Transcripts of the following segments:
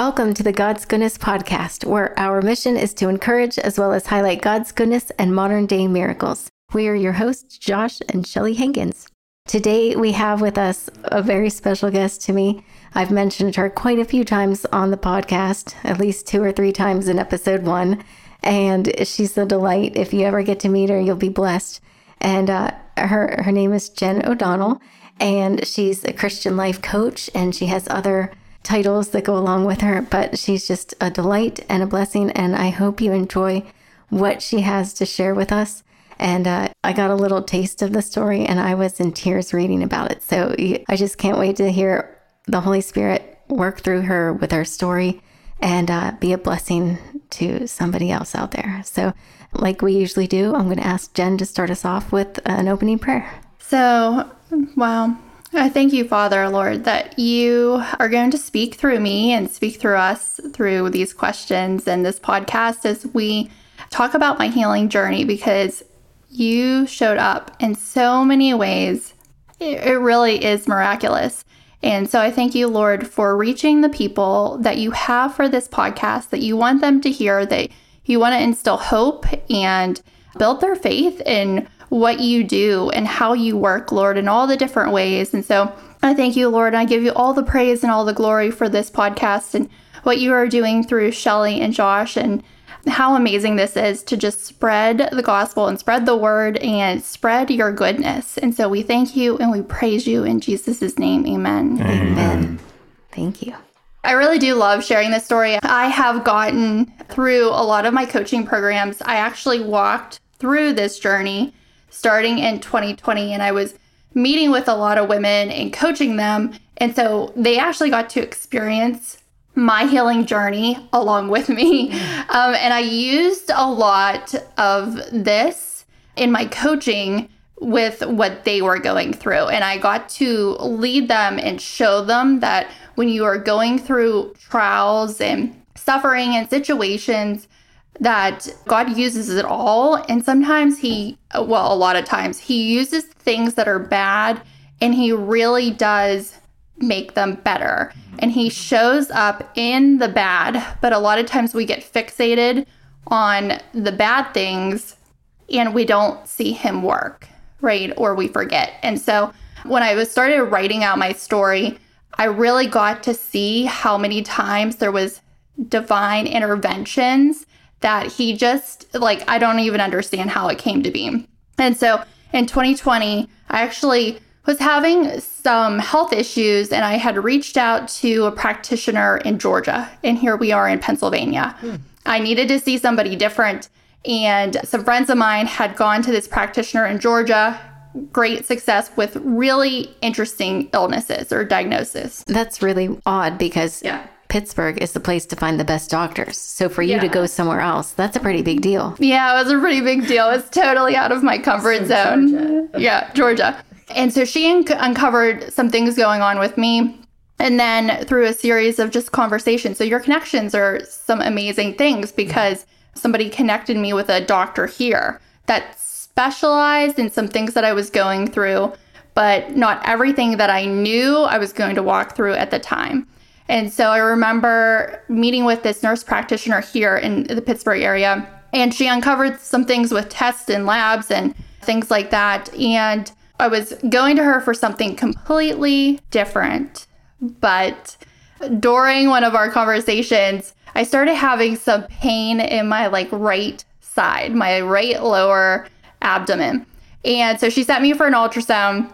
Welcome to the God's Goodness Podcast, where our mission is to encourage as well as highlight God's goodness and modern day miracles. We are your hosts, Josh and Shelly Hankins. Today, we have with us a very special guest to me. I've mentioned her quite a few times on the podcast, at least two or three times in episode one. And she's a delight. If you ever get to meet her, you'll be blessed. And uh, her, her name is Jen O'Donnell, and she's a Christian life coach, and she has other titles that go along with her, but she's just a delight and a blessing. And I hope you enjoy what she has to share with us. And uh, I got a little taste of the story and I was in tears reading about it. So I just can't wait to hear the Holy Spirit work through her with her story and uh, be a blessing to somebody else out there. So, like we usually do, I'm going to ask Jen to start us off with an opening prayer. So, wow. I thank you, Father, Lord, that you are going to speak through me and speak through us through these questions and this podcast as we talk about my healing journey because you showed up in so many ways. It really is miraculous. And so I thank you, Lord, for reaching the people that you have for this podcast, that you want them to hear, that you want to instill hope and build their faith in what you do and how you work, Lord, in all the different ways. And so I thank you, Lord. I give you all the praise and all the glory for this podcast and what you are doing through Shelly and Josh and how amazing this is to just spread the gospel and spread the word and spread your goodness. And so we thank you and we praise you in Jesus' name. Amen. Amen. Amen. Thank you. I really do love sharing this story. I have gotten through a lot of my coaching programs. I actually walked through this journey starting in 2020 and I was meeting with a lot of women and coaching them. And so they actually got to experience my healing journey along with me. Um, and I used a lot of this in my coaching with what they were going through. And I got to lead them and show them that when you are going through trials and suffering and situations, that God uses it all. And sometimes He, well, a lot of times, He uses things that are bad and He really does make them better. And He shows up in the bad, but a lot of times we get fixated on the bad things and we don't see Him work, right? Or we forget. And so when I was started writing out my story, I really got to see how many times there was divine interventions that he just like I don't even understand how it came to be. And so in 2020, I actually was having some health issues and I had reached out to a practitioner in Georgia and here we are in Pennsylvania. Hmm. I needed to see somebody different and some friends of mine had gone to this practitioner in Georgia great success with really interesting illnesses or diagnosis. That's really odd because yeah. Pittsburgh is the place to find the best doctors. So for you yeah. to go somewhere else, that's a pretty big deal. Yeah, it was a pretty big deal. It's totally out of my comfort zone. Georgia. Yeah, Georgia. And so she un- uncovered some things going on with me. And then through a series of just conversations. So your connections are some amazing things because somebody connected me with a doctor here that specialized in some things that I was going through, but not everything that I knew I was going to walk through at the time. And so I remember meeting with this nurse practitioner here in the Pittsburgh area, and she uncovered some things with tests and labs and things like that. And I was going to her for something completely different. But during one of our conversations, I started having some pain in my like right side, my right lower abdomen. And so she sent me for an ultrasound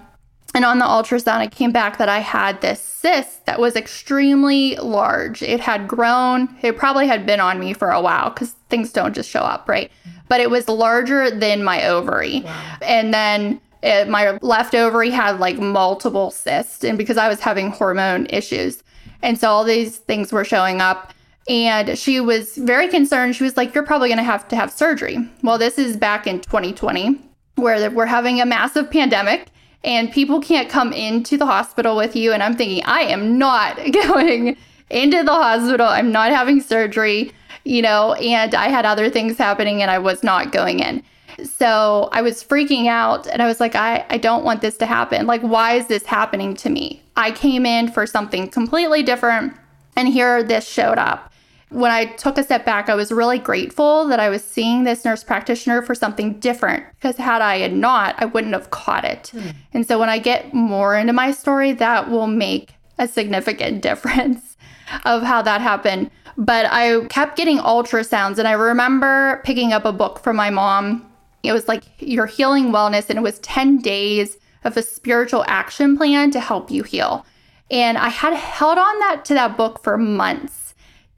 and on the ultrasound, it came back that I had this cyst that was extremely large. It had grown, it probably had been on me for a while because things don't just show up, right? But it was larger than my ovary. Wow. And then it, my left ovary had like multiple cysts, and because I was having hormone issues. And so all these things were showing up. And she was very concerned. She was like, You're probably going to have to have surgery. Well, this is back in 2020, where we're having a massive pandemic and people can't come into the hospital with you. And I'm thinking, I am not going into the hospital. I'm not having surgery, you know, and I had other things happening and I was not going in. So I was freaking out and I was like, I, I don't want this to happen. Like, why is this happening to me? I came in for something completely different. And here this showed up. When I took a step back, I was really grateful that I was seeing this nurse practitioner for something different because had I had not, I wouldn't have caught it. Mm. And so when I get more into my story, that will make a significant difference of how that happened. But I kept getting ultrasounds, and I remember picking up a book from my mom. It was like Your Healing Wellness, and it was 10 days of a spiritual action plan to help you heal. And I had held on that to that book for months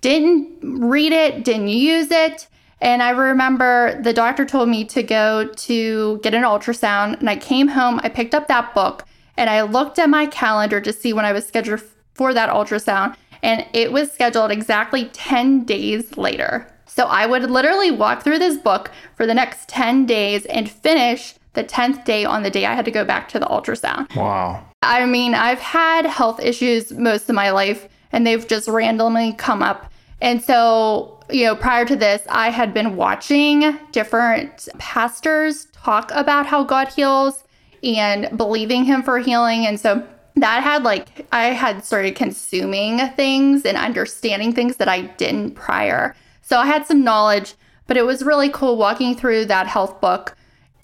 didn't read it, didn't use it. And I remember the doctor told me to go to get an ultrasound. And I came home, I picked up that book, and I looked at my calendar to see when I was scheduled for that ultrasound. And it was scheduled exactly 10 days later. So I would literally walk through this book for the next 10 days and finish the 10th day on the day I had to go back to the ultrasound. Wow. I mean, I've had health issues most of my life and they've just randomly come up. And so, you know, prior to this, I had been watching different pastors talk about how God heals and believing Him for healing. And so that had like, I had started consuming things and understanding things that I didn't prior. So I had some knowledge, but it was really cool walking through that health book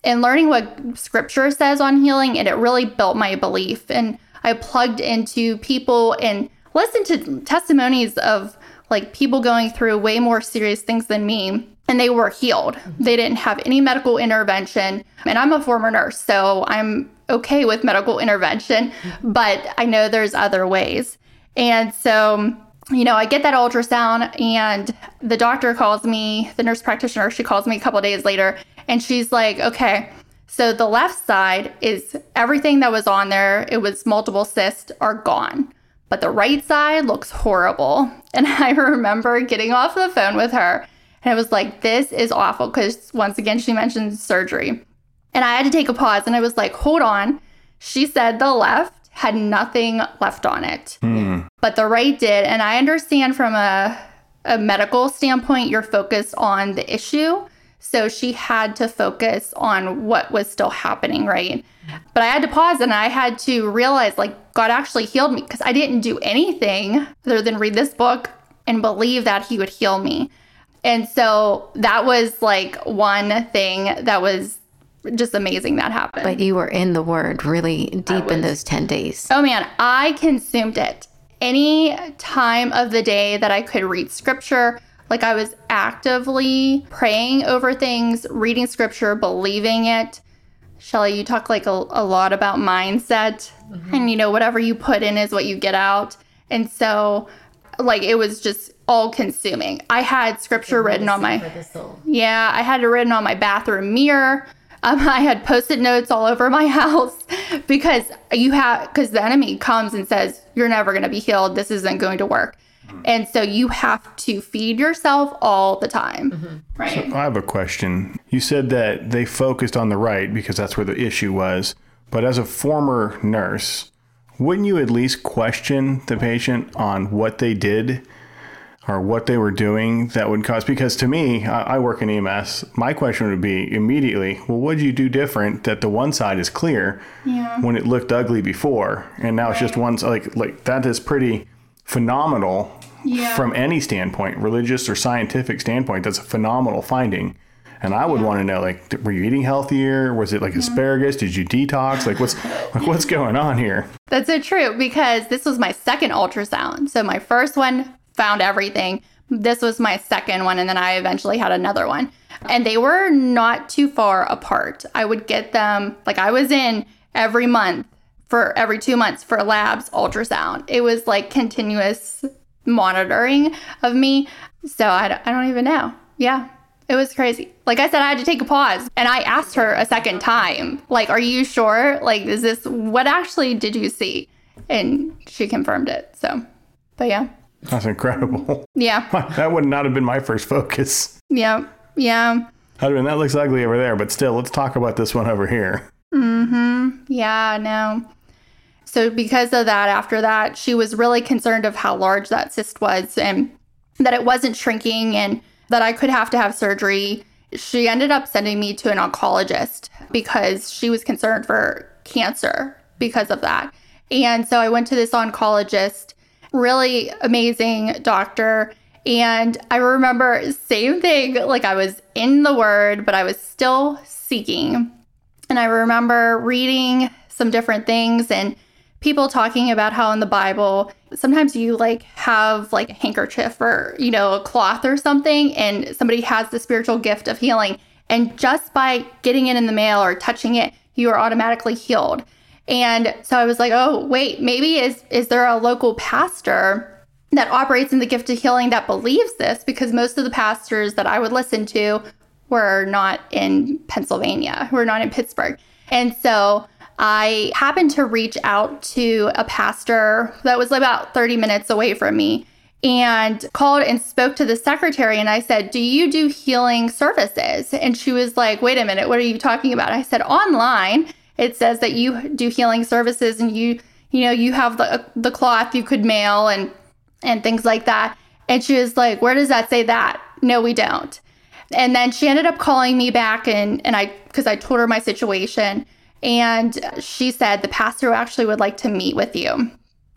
and learning what scripture says on healing. And it really built my belief. And I plugged into people and listened to testimonies of like people going through way more serious things than me and they were healed. They didn't have any medical intervention. And I'm a former nurse, so I'm okay with medical intervention, but I know there's other ways. And so, you know, I get that ultrasound and the doctor calls me, the nurse practitioner, she calls me a couple days later and she's like, "Okay, so the left side is everything that was on there, it was multiple cysts are gone but the right side looks horrible. And I remember getting off the phone with her and I was like, this is awful because once again, she mentioned surgery. And I had to take a pause and I was like, hold on. She said the left had nothing left on it, mm. but the right did. And I understand from a, a medical standpoint, you're focused on the issue. So she had to focus on what was still happening, right? But I had to pause and I had to realize like God actually healed me because I didn't do anything other than read this book and believe that He would heal me. And so that was like one thing that was just amazing that happened. But you were in the Word really deep in those 10 days. Oh man, I consumed it. Any time of the day that I could read scripture, like I was actively praying over things, reading scripture, believing it. Shelly, you talk like a, a lot about mindset, mm-hmm. and you know, whatever you put in is what you get out. And so, like, it was just all consuming. I had scripture written on my yeah, I had it written on my bathroom mirror. Um, I had post-it notes all over my house because you have because the enemy comes and says you're never going to be healed. This isn't going to work. And so you have to feed yourself all the time. Mm-hmm. Right. So I have a question. You said that they focused on the right because that's where the issue was. But as a former nurse, wouldn't you at least question the patient on what they did or what they were doing that would cause? Because to me, I, I work in EMS. My question would be immediately, well, what did you do different that the one side is clear yeah. when it looked ugly before, and now right. it's just one like like that is pretty phenomenal yeah. from any standpoint, religious or scientific standpoint. That's a phenomenal finding. And I would yeah. want to know, like, were you eating healthier? Was it like asparagus? Did you detox? Like, what's like what's going on here? That's so true because this was my second ultrasound. So my first one found everything. This was my second one, and then I eventually had another one. And they were not too far apart. I would get them like I was in every month for every two months for labs ultrasound. It was like continuous monitoring of me. So I, I don't even know. Yeah, it was crazy. Like I said, I had to take a pause and I asked her a second time, like, are you sure? Like, is this what actually did you see? And she confirmed it. So, but yeah. That's incredible. Yeah. that would not have been my first focus. Yeah. Yeah. I mean, that looks ugly over there, but still, let's talk about this one over here. Mm hmm. Yeah, no. So because of that, after that, she was really concerned of how large that cyst was and that it wasn't shrinking and that I could have to have surgery. She ended up sending me to an oncologist because she was concerned for cancer because of that. And so I went to this oncologist really amazing doctor. And I remember same thing, like I was in the word, but I was still seeking. And I remember reading some different things and people talking about how in the Bible, sometimes you like have like a handkerchief or, you know, a cloth or something, and somebody has the spiritual gift of healing. And just by getting it in the mail or touching it, you are automatically healed. And so I was like, oh, wait, maybe is is there a local pastor that operates in the gift of healing that believes this? Because most of the pastors that I would listen to were not in Pennsylvania, who were not in Pittsburgh. And so I happened to reach out to a pastor that was about 30 minutes away from me and called and spoke to the secretary. And I said, Do you do healing services? And she was like, Wait a minute, what are you talking about? I said, Online, it says that you do healing services and you, you know, you have the, the cloth you could mail and, and things like that. And she was like, Where does that say that? No, we don't. And then she ended up calling me back and, and I, because I told her my situation. And she said, The pastor actually would like to meet with you.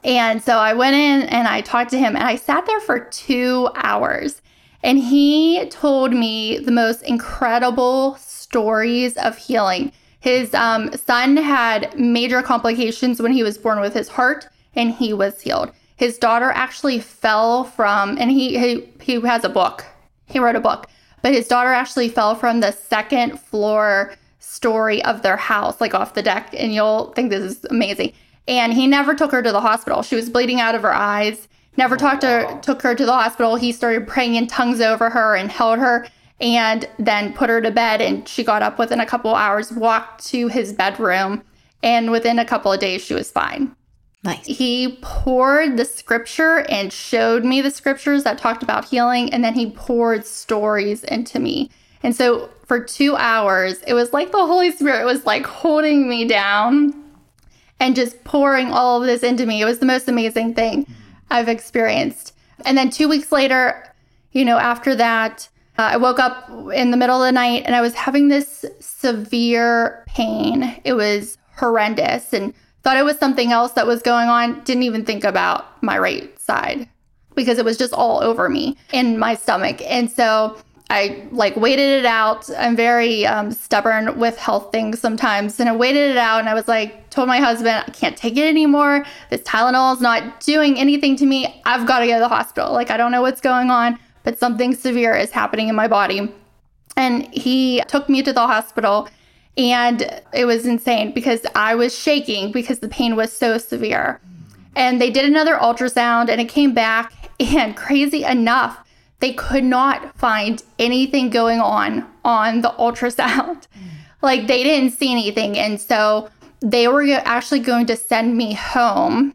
And so I went in and I talked to him and I sat there for two hours. And he told me the most incredible stories of healing. His um, son had major complications when he was born with his heart, and he was healed. His daughter actually fell from, and he, he he has a book. He wrote a book, but his daughter actually fell from the second floor story of their house, like off the deck, and you'll think this is amazing. And he never took her to the hospital. She was bleeding out of her eyes. Never oh, talked to wow. took her to the hospital. He started praying in tongues over her and held her and then put her to bed and she got up within a couple hours, walked to his bedroom, and within a couple of days she was fine. Nice. He poured the scripture and showed me the scriptures that talked about healing, and then he poured stories into me. And so for two hours, it was like the Holy Spirit was like holding me down and just pouring all of this into me. It was the most amazing thing I've experienced. And then two weeks later, you know, after that, uh, I woke up in the middle of the night and I was having this severe pain. It was horrendous and thought it was something else that was going on. Didn't even think about my right side because it was just all over me in my stomach. And so I like waited it out. I'm very um, stubborn with health things sometimes. And I waited it out and I was like, told my husband, I can't take it anymore. This Tylenol is not doing anything to me. I've got to go to the hospital. Like, I don't know what's going on, but something severe is happening in my body. And he took me to the hospital and it was insane because I was shaking because the pain was so severe. And they did another ultrasound and it came back. And crazy enough, they could not find anything going on on the ultrasound. Mm. like they didn't see anything. And so they were actually going to send me home.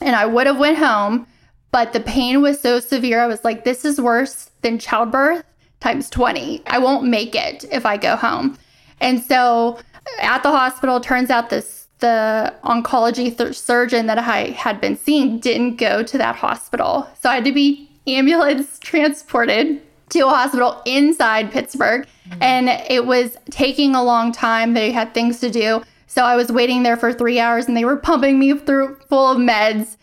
And I would have went home, but the pain was so severe. I was like, this is worse than childbirth times 20. I won't make it if I go home. And so at the hospital, turns out this the oncology th- surgeon that I had been seeing didn't go to that hospital. So I had to be ambulance transported to a hospital inside Pittsburgh. Mm-hmm. And it was taking a long time. They had things to do. So I was waiting there for three hours and they were pumping me through full of meds.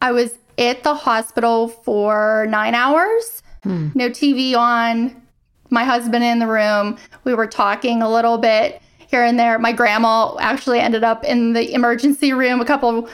I was at the hospital for nine hours, hmm. no TV on, my husband in the room. We were talking a little bit here and there. My grandma actually ended up in the emergency room a couple,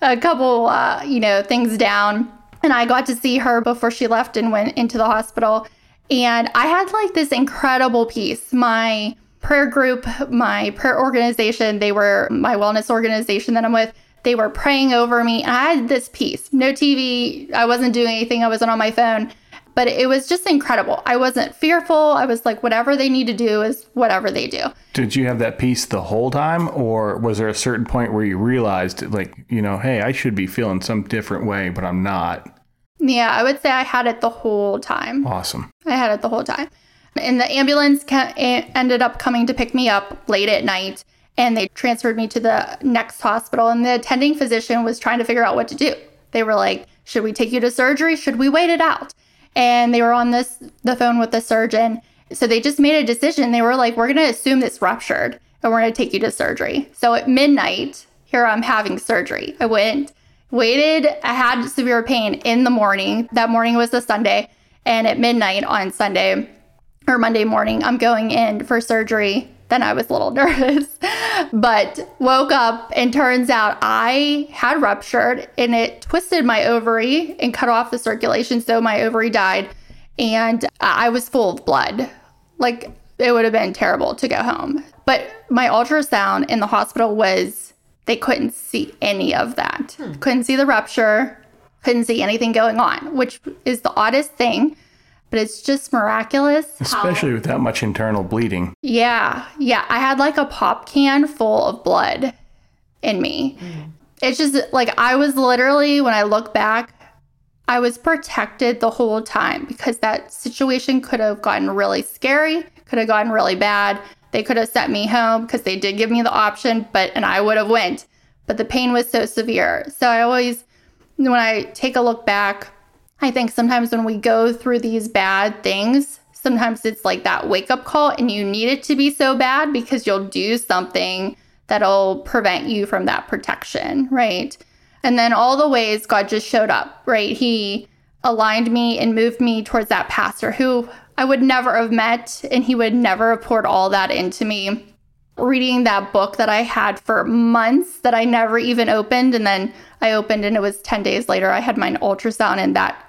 a couple, uh, you know, things down. And I got to see her before she left and went into the hospital. And I had like this incredible peace. My prayer group, my prayer organization, they were my wellness organization that I'm with. They were praying over me. And I had this peace. No TV. I wasn't doing anything. I wasn't on my phone. But it was just incredible. I wasn't fearful. I was like, whatever they need to do is whatever they do. Did you have that peace the whole time? Or was there a certain point where you realized, like, you know, hey, I should be feeling some different way, but I'm not? Yeah, I would say I had it the whole time. Awesome. I had it the whole time. And the ambulance ca- ended up coming to pick me up late at night and they transferred me to the next hospital. And the attending physician was trying to figure out what to do. They were like, should we take you to surgery? Should we wait it out? And they were on this the phone with the surgeon. So they just made a decision. They were like, we're going to assume this ruptured and we're going to take you to surgery. So at midnight, here I'm having surgery. I went Waited, I had severe pain in the morning. That morning was the Sunday. And at midnight on Sunday or Monday morning, I'm going in for surgery. Then I was a little nervous, but woke up and turns out I had ruptured and it twisted my ovary and cut off the circulation. So my ovary died and I was full of blood. Like it would have been terrible to go home. But my ultrasound in the hospital was, they couldn't see any of that. Hmm. Couldn't see the rupture, couldn't see anything going on, which is the oddest thing. But it's just miraculous. Especially how, with that much internal bleeding. Yeah. Yeah. I had like a pop can full of blood in me. Mm. It's just like I was literally, when I look back, I was protected the whole time because that situation could have gotten really scary, could have gotten really bad. They could have sent me home because they did give me the option, but and I would have went. But the pain was so severe. So I always when I take a look back, I think sometimes when we go through these bad things, sometimes it's like that wake up call and you need it to be so bad because you'll do something that'll prevent you from that protection, right? And then all the ways God just showed up, right? He aligned me and moved me towards that pastor who I would never have met, and he would never have poured all that into me. Reading that book that I had for months that I never even opened, and then I opened, and it was 10 days later, I had my ultrasound and that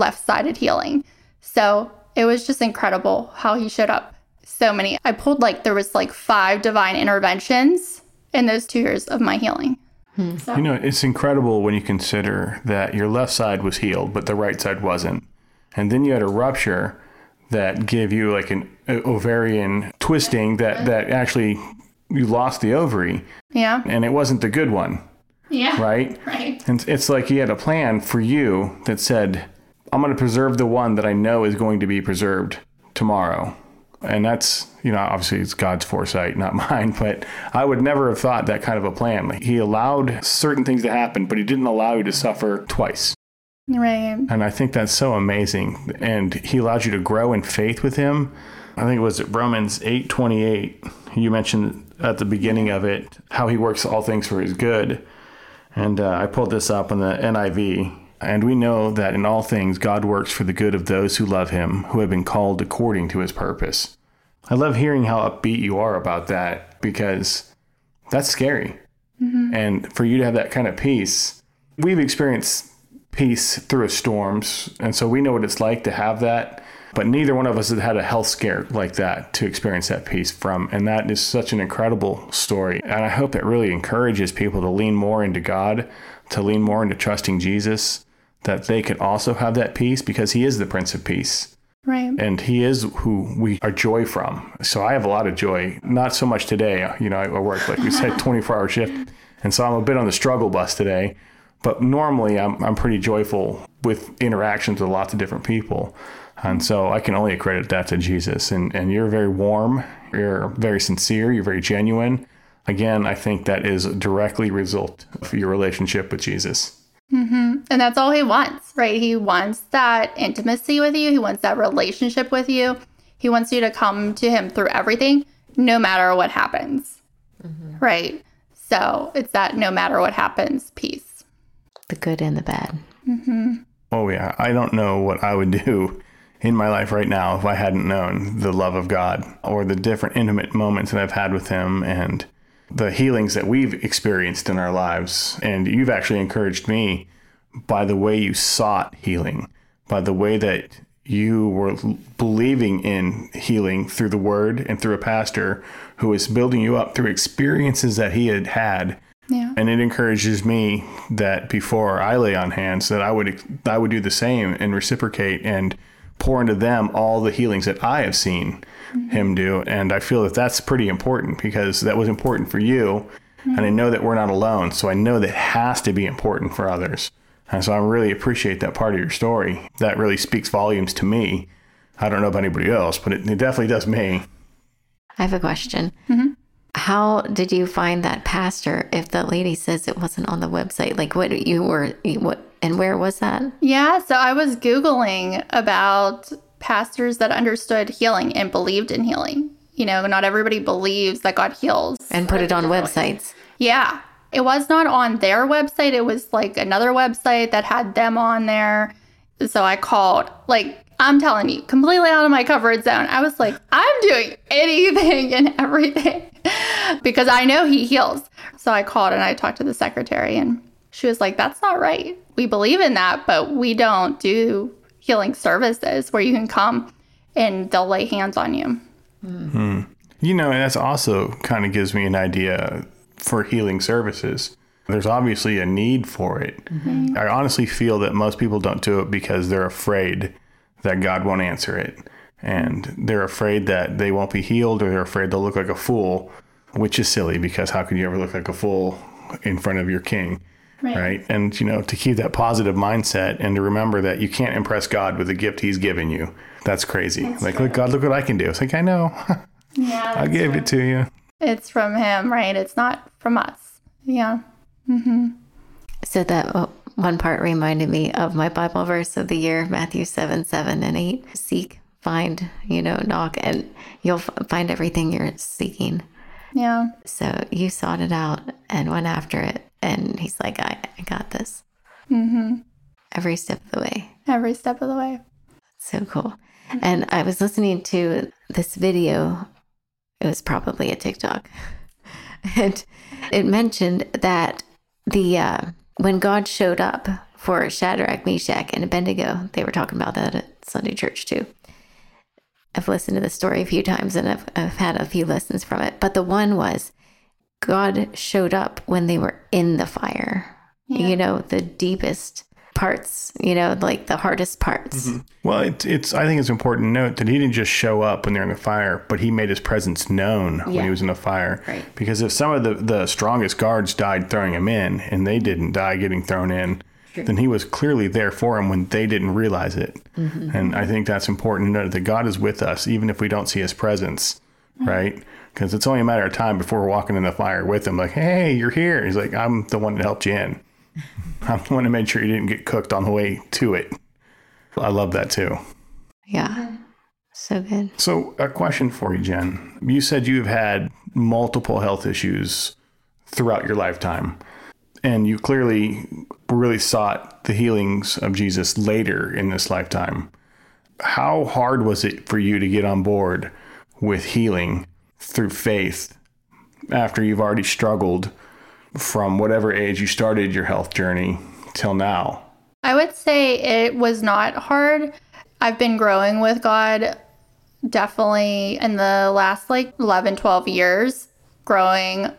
left sided healing. So it was just incredible how he showed up. So many. I pulled like there was like five divine interventions in those two years of my healing. Hmm. So. You know, it's incredible when you consider that your left side was healed, but the right side wasn't. And then you had a rupture that gave you like an ovarian twisting that, that actually you lost the ovary. Yeah. And it wasn't the good one. Yeah. Right? Right. And it's like he had a plan for you that said, I'm going to preserve the one that I know is going to be preserved tomorrow. And that's, you know, obviously it's God's foresight, not mine, but I would never have thought that kind of a plan. Like he allowed certain things to happen, but he didn't allow you to suffer twice. Right. And I think that's so amazing. And he allowed you to grow in faith with him. I think it was Romans 8:28. You mentioned at the beginning of it how he works all things for his good. And uh, I pulled this up in the NIV. And we know that in all things God works for the good of those who love him, who have been called according to his purpose. I love hearing how upbeat you are about that because that's scary. Mm-hmm. And for you to have that kind of peace, we've experienced peace through storms. And so we know what it's like to have that. But neither one of us has had a health scare like that to experience that peace from. And that is such an incredible story. And I hope it really encourages people to lean more into God, to lean more into trusting Jesus, that they can also have that peace because He is the Prince of Peace. Right. And He is who we are joy from. So I have a lot of joy. Not so much today. You know, I work, like we said, 24 hour shift. And so I'm a bit on the struggle bus today. But normally, I'm, I'm pretty joyful with interactions with lots of different people. And so I can only accredit that to Jesus. And, and you're very warm, you're very sincere, you're very genuine. Again, I think that is directly result of your relationship with Jesus. Mm-hmm. And that's all he wants, right? He wants that intimacy with you. He wants that relationship with you. He wants you to come to him through everything, no matter what happens, mm-hmm. right? So it's that no matter what happens piece the good and the bad. Mm-hmm. Oh, yeah. I don't know what I would do in my life right now if I hadn't known the love of God or the different intimate moments that I've had with Him and the healings that we've experienced in our lives. And you've actually encouraged me by the way you sought healing, by the way that you were believing in healing through the word and through a pastor who was building you up through experiences that he had had yeah. And it encourages me that before I lay on hands that I would I would do the same and reciprocate and pour into them all the healings that I have seen mm-hmm. him do and I feel that that's pretty important because that was important for you mm-hmm. and I know that we're not alone so I know that has to be important for others. And so I really appreciate that part of your story. That really speaks volumes to me. I don't know about anybody else, but it, it definitely does me. I have a question. Mm-hmm. How did you find that pastor if the lady says it wasn't on the website? Like what you were what and where was that? Yeah, so I was googling about pastors that understood healing and believed in healing. You know, not everybody believes that God heals. And put it on websites. Yeah. It was not on their website. It was like another website that had them on there. So I called, like, I'm telling you, completely out of my comfort zone. I was like, I'm doing anything and everything because I know he heals. So I called and I talked to the secretary, and she was like, That's not right. We believe in that, but we don't do healing services where you can come and they'll lay hands on you. Hmm. You know, and that's also kind of gives me an idea for healing services. There's obviously a need for it. Mm-hmm. I honestly feel that most people don't do it because they're afraid that God won't answer it. And they're afraid that they won't be healed or they're afraid they'll look like a fool, which is silly because how could you ever look like a fool in front of your king? Right. right. And, you know, to keep that positive mindset and to remember that you can't impress God with the gift he's given you. That's crazy. That's like, true. look, God, look what I can do. It's like, I know. Yeah. I gave true. it to you. It's from him, right? It's not from us. Yeah. Mm-hmm. So that one part reminded me of my Bible verse of the year, Matthew 7, 7 and 8. Seek, find, you know, knock, and you'll find everything you're seeking. Yeah. So you sought it out and went after it and he's like, I, I got this. Mm-hmm. Every step of the way. Every step of the way. So cool. And I was listening to this video. It was probably a TikTok. And it mentioned that the uh, when God showed up for Shadrach, Meshach, and Abednego, they were talking about that at Sunday church too. I've listened to the story a few times and I've, I've had a few lessons from it. But the one was God showed up when they were in the fire. Yeah. You know, the deepest parts, you know, like the hardest parts. Mm-hmm. Well, it, it's, I think it's important to note that he didn't just show up when they're in the fire, but he made his presence known yeah. when he was in the fire. Right. Because if some of the, the strongest guards died throwing him in and they didn't die getting thrown in, True. then he was clearly there for him when they didn't realize it. Mm-hmm. And I think that's important to note that God is with us, even if we don't see his presence, mm-hmm. right? Because it's only a matter of time before walking in the fire with him. Like, hey, you're here. He's like, I'm the one that helped you in. I'm the one to make sure you didn't get cooked on the way to it. I love that too. Yeah. So good. So, a question for you, Jen. You said you've had multiple health issues throughout your lifetime, and you clearly really sought the healings of Jesus later in this lifetime. How hard was it for you to get on board with healing through faith after you've already struggled from whatever age you started your health journey till now? I would say it was not hard. I've been growing with God definitely in the last like 11, 12 years, growing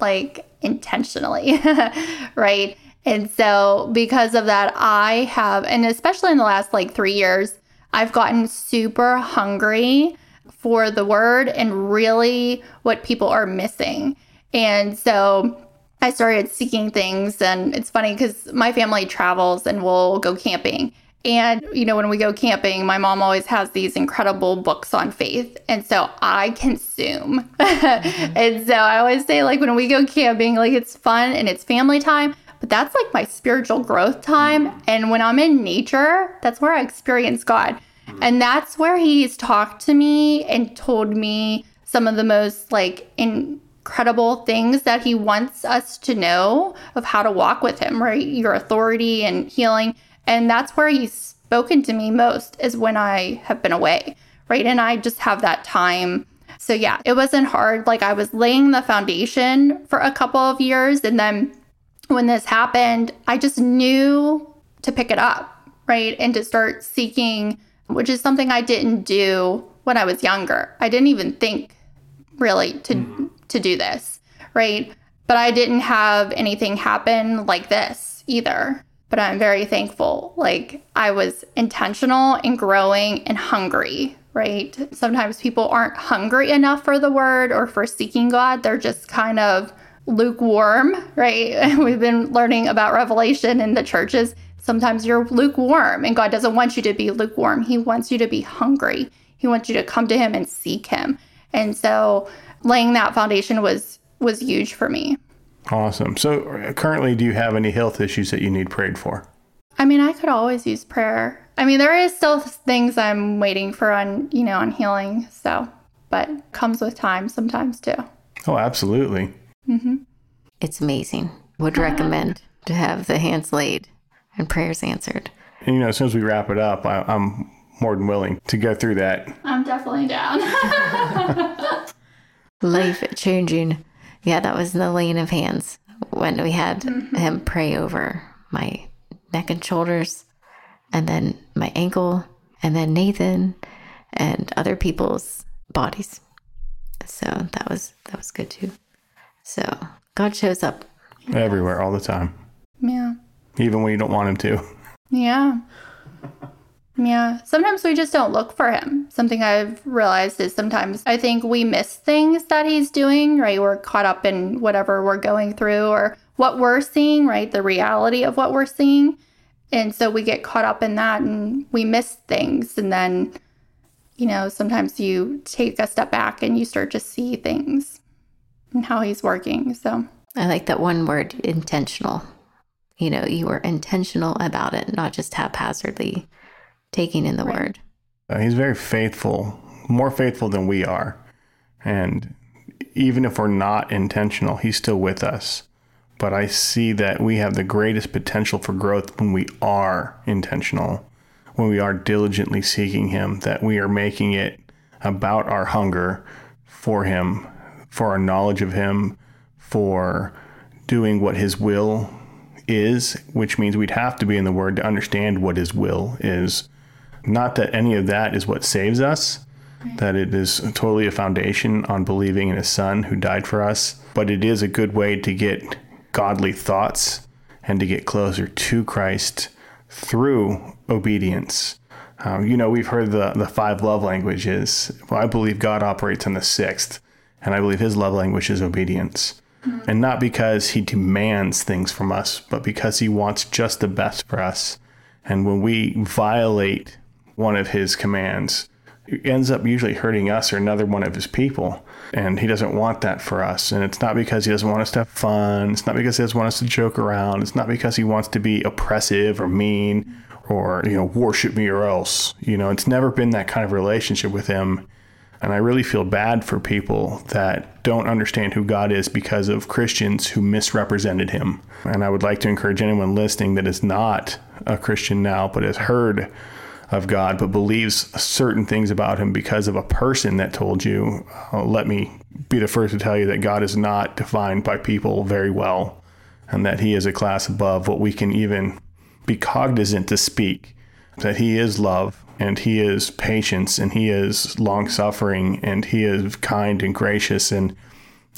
like intentionally, right? And so, because of that, I have, and especially in the last like three years, I've gotten super hungry for the word and really what people are missing. And so I started seeking things. And it's funny because my family travels and we'll go camping. And, you know, when we go camping, my mom always has these incredible books on faith. And so I consume. Mm-hmm. and so I always say, like, when we go camping, like, it's fun and it's family time, but that's like my spiritual growth time. And when I'm in nature, that's where I experience God. Mm. And that's where he's talked to me and told me some of the most like incredible things that he wants us to know of how to walk with him, right? Your authority and healing. And that's where he's spoken to me most is when I have been away, right? And I just have that time. So yeah, it wasn't hard. Like I was laying the foundation for a couple of years. And then when this happened, I just knew to pick it up, right? And to start seeking which is something I didn't do when I was younger. I didn't even think really to mm-hmm. to do this, right? But I didn't have anything happen like this either. But I'm very thankful. Like I was intentional and growing and hungry, right? Sometimes people aren't hungry enough for the word or for seeking God. They're just kind of lukewarm, right? We've been learning about Revelation in the churches Sometimes you're lukewarm, and God doesn't want you to be lukewarm. He wants you to be hungry. He wants you to come to Him and seek Him. And so, laying that foundation was was huge for me. Awesome. So, currently, do you have any health issues that you need prayed for? I mean, I could always use prayer. I mean, there is still things I'm waiting for on, you know, on healing. So, but comes with time sometimes too. Oh, absolutely. Mm-hmm. it's amazing. Would recommend to have the hands laid and prayers answered. And, you know, as soon as we wrap it up, I, I'm more than willing to go through that. I'm definitely down. Life changing. Yeah, that was in the laying of hands when we had mm-hmm. him pray over my neck and shoulders, and then my ankle, and then Nathan and other people's bodies. So that was that was good too. So God shows up. Everywhere, all the time. yeah. Even when you don't want him to. Yeah. Yeah. Sometimes we just don't look for him. Something I've realized is sometimes I think we miss things that he's doing, right? We're caught up in whatever we're going through or what we're seeing, right? The reality of what we're seeing. And so we get caught up in that and we miss things. And then, you know, sometimes you take a step back and you start to see things and how he's working. So, I like that one word, intentional. You know, you were intentional about it, not just haphazardly taking in the word. Uh, he's very faithful, more faithful than we are. And even if we're not intentional, he's still with us. But I see that we have the greatest potential for growth when we are intentional, when we are diligently seeking him, that we are making it about our hunger for him, for our knowledge of him, for doing what his will is, which means we'd have to be in the word to understand what his will is. Not that any of that is what saves us, that it is totally a foundation on believing in his son who died for us, but it is a good way to get godly thoughts and to get closer to Christ through obedience. Um, you know, we've heard the, the five love languages. Well, I believe God operates in the sixth, and I believe his love language is obedience. Mm-hmm. And not because he demands things from us, but because he wants just the best for us. And when we violate one of his commands, it ends up usually hurting us or another one of his people. And he doesn't want that for us. And it's not because he doesn't want us to have fun. It's not because he doesn't want us to joke around. It's not because he wants to be oppressive or mean or, you know, worship me or else. You know, it's never been that kind of relationship with him. And I really feel bad for people that don't understand who God is because of Christians who misrepresented him. And I would like to encourage anyone listening that is not a Christian now, but has heard of God, but believes certain things about him because of a person that told you, uh, let me be the first to tell you that God is not defined by people very well, and that he is a class above what we can even be cognizant to speak, that he is love and he is patience and he is long suffering and he is kind and gracious and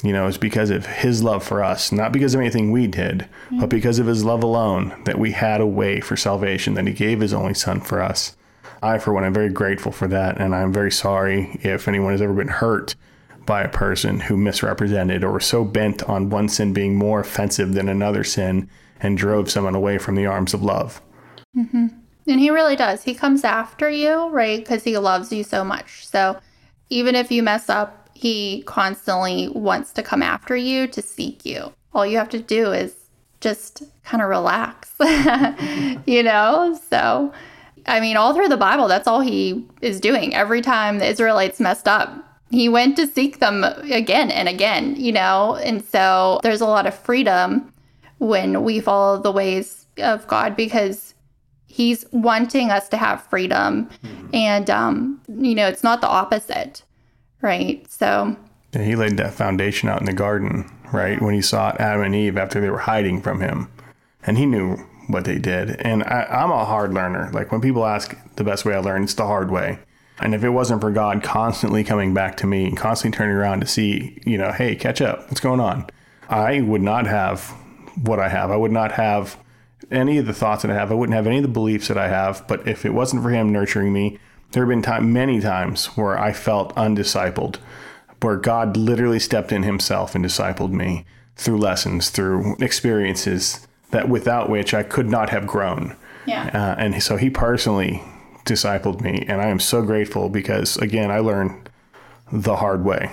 you know it's because of his love for us not because of anything we did but because of his love alone that we had a way for salvation that he gave his only son for us. I for one am very grateful for that and i'm very sorry if anyone has ever been hurt by a person who misrepresented or was so bent on one sin being more offensive than another sin and drove someone away from the arms of love mm-hmm. And he really does. He comes after you, right? Because he loves you so much. So even if you mess up, he constantly wants to come after you to seek you. All you have to do is just kind of relax, you know? So, I mean, all through the Bible, that's all he is doing. Every time the Israelites messed up, he went to seek them again and again, you know? And so there's a lot of freedom when we follow the ways of God because he's wanting us to have freedom and um you know it's not the opposite right so Yeah, he laid that foundation out in the garden, right? When he saw Adam and Eve after they were hiding from him. And he knew what they did. And I, I'm a hard learner. Like when people ask the best way I learn, it's the hard way. And if it wasn't for God constantly coming back to me and constantly turning around to see, you know, hey, catch up, what's going on? I would not have what I have. I would not have any of the thoughts that I have. I wouldn't have any of the beliefs that I have. But if it wasn't for him nurturing me, there have been time, many times where I felt undiscipled, where God literally stepped in himself and discipled me through lessons, through experiences that without which I could not have grown. yeah Uh, and so he personally discipled me. And I am so grateful because, again, I learned the hard way.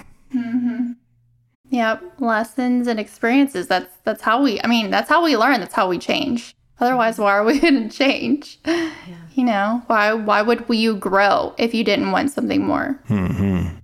Yep, lessons and experiences. That's that's how we. I mean, that's how we learn. That's how we change. Otherwise, why are we going to change? You know, why why would you grow if you didn't want something more? Mm-hmm.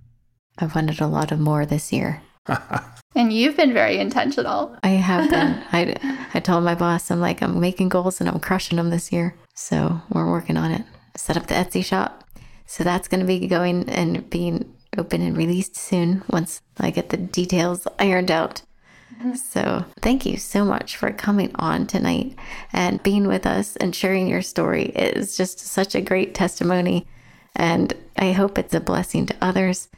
I've wanted a lot of more this year. and you've been very intentional. I have been. I, I told my boss, I'm like, I'm making goals and I'm crushing them this year. So we're working on it. Set up the Etsy shop. So that's going to be going and being open and released soon once I get the details ironed out. So, thank you so much for coming on tonight and being with us and sharing your story. It is just such a great testimony, and I hope it's a blessing to others.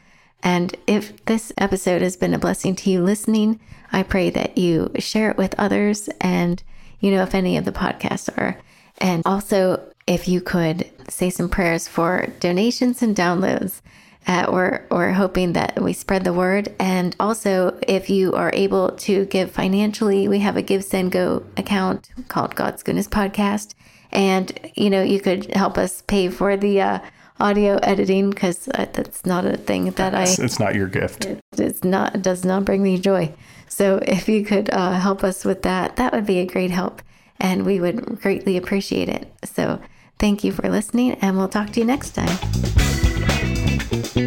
And if this episode has been a blessing to you listening, I pray that you share it with others and, you know, if any of the podcasts are. And also, if you could say some prayers for donations and downloads. Uh, we're, we're hoping that we spread the word. And also, if you are able to give financially, we have a GiveSendGo account called God's Goodness Podcast. And, you know, you could help us pay for the uh, audio editing because uh, that's not a thing that I. It's not your gift. It, it's not, it does not bring me joy. So if you could uh, help us with that, that would be a great help. And we would greatly appreciate it. So thank you for listening, and we'll talk to you next time. Thank you.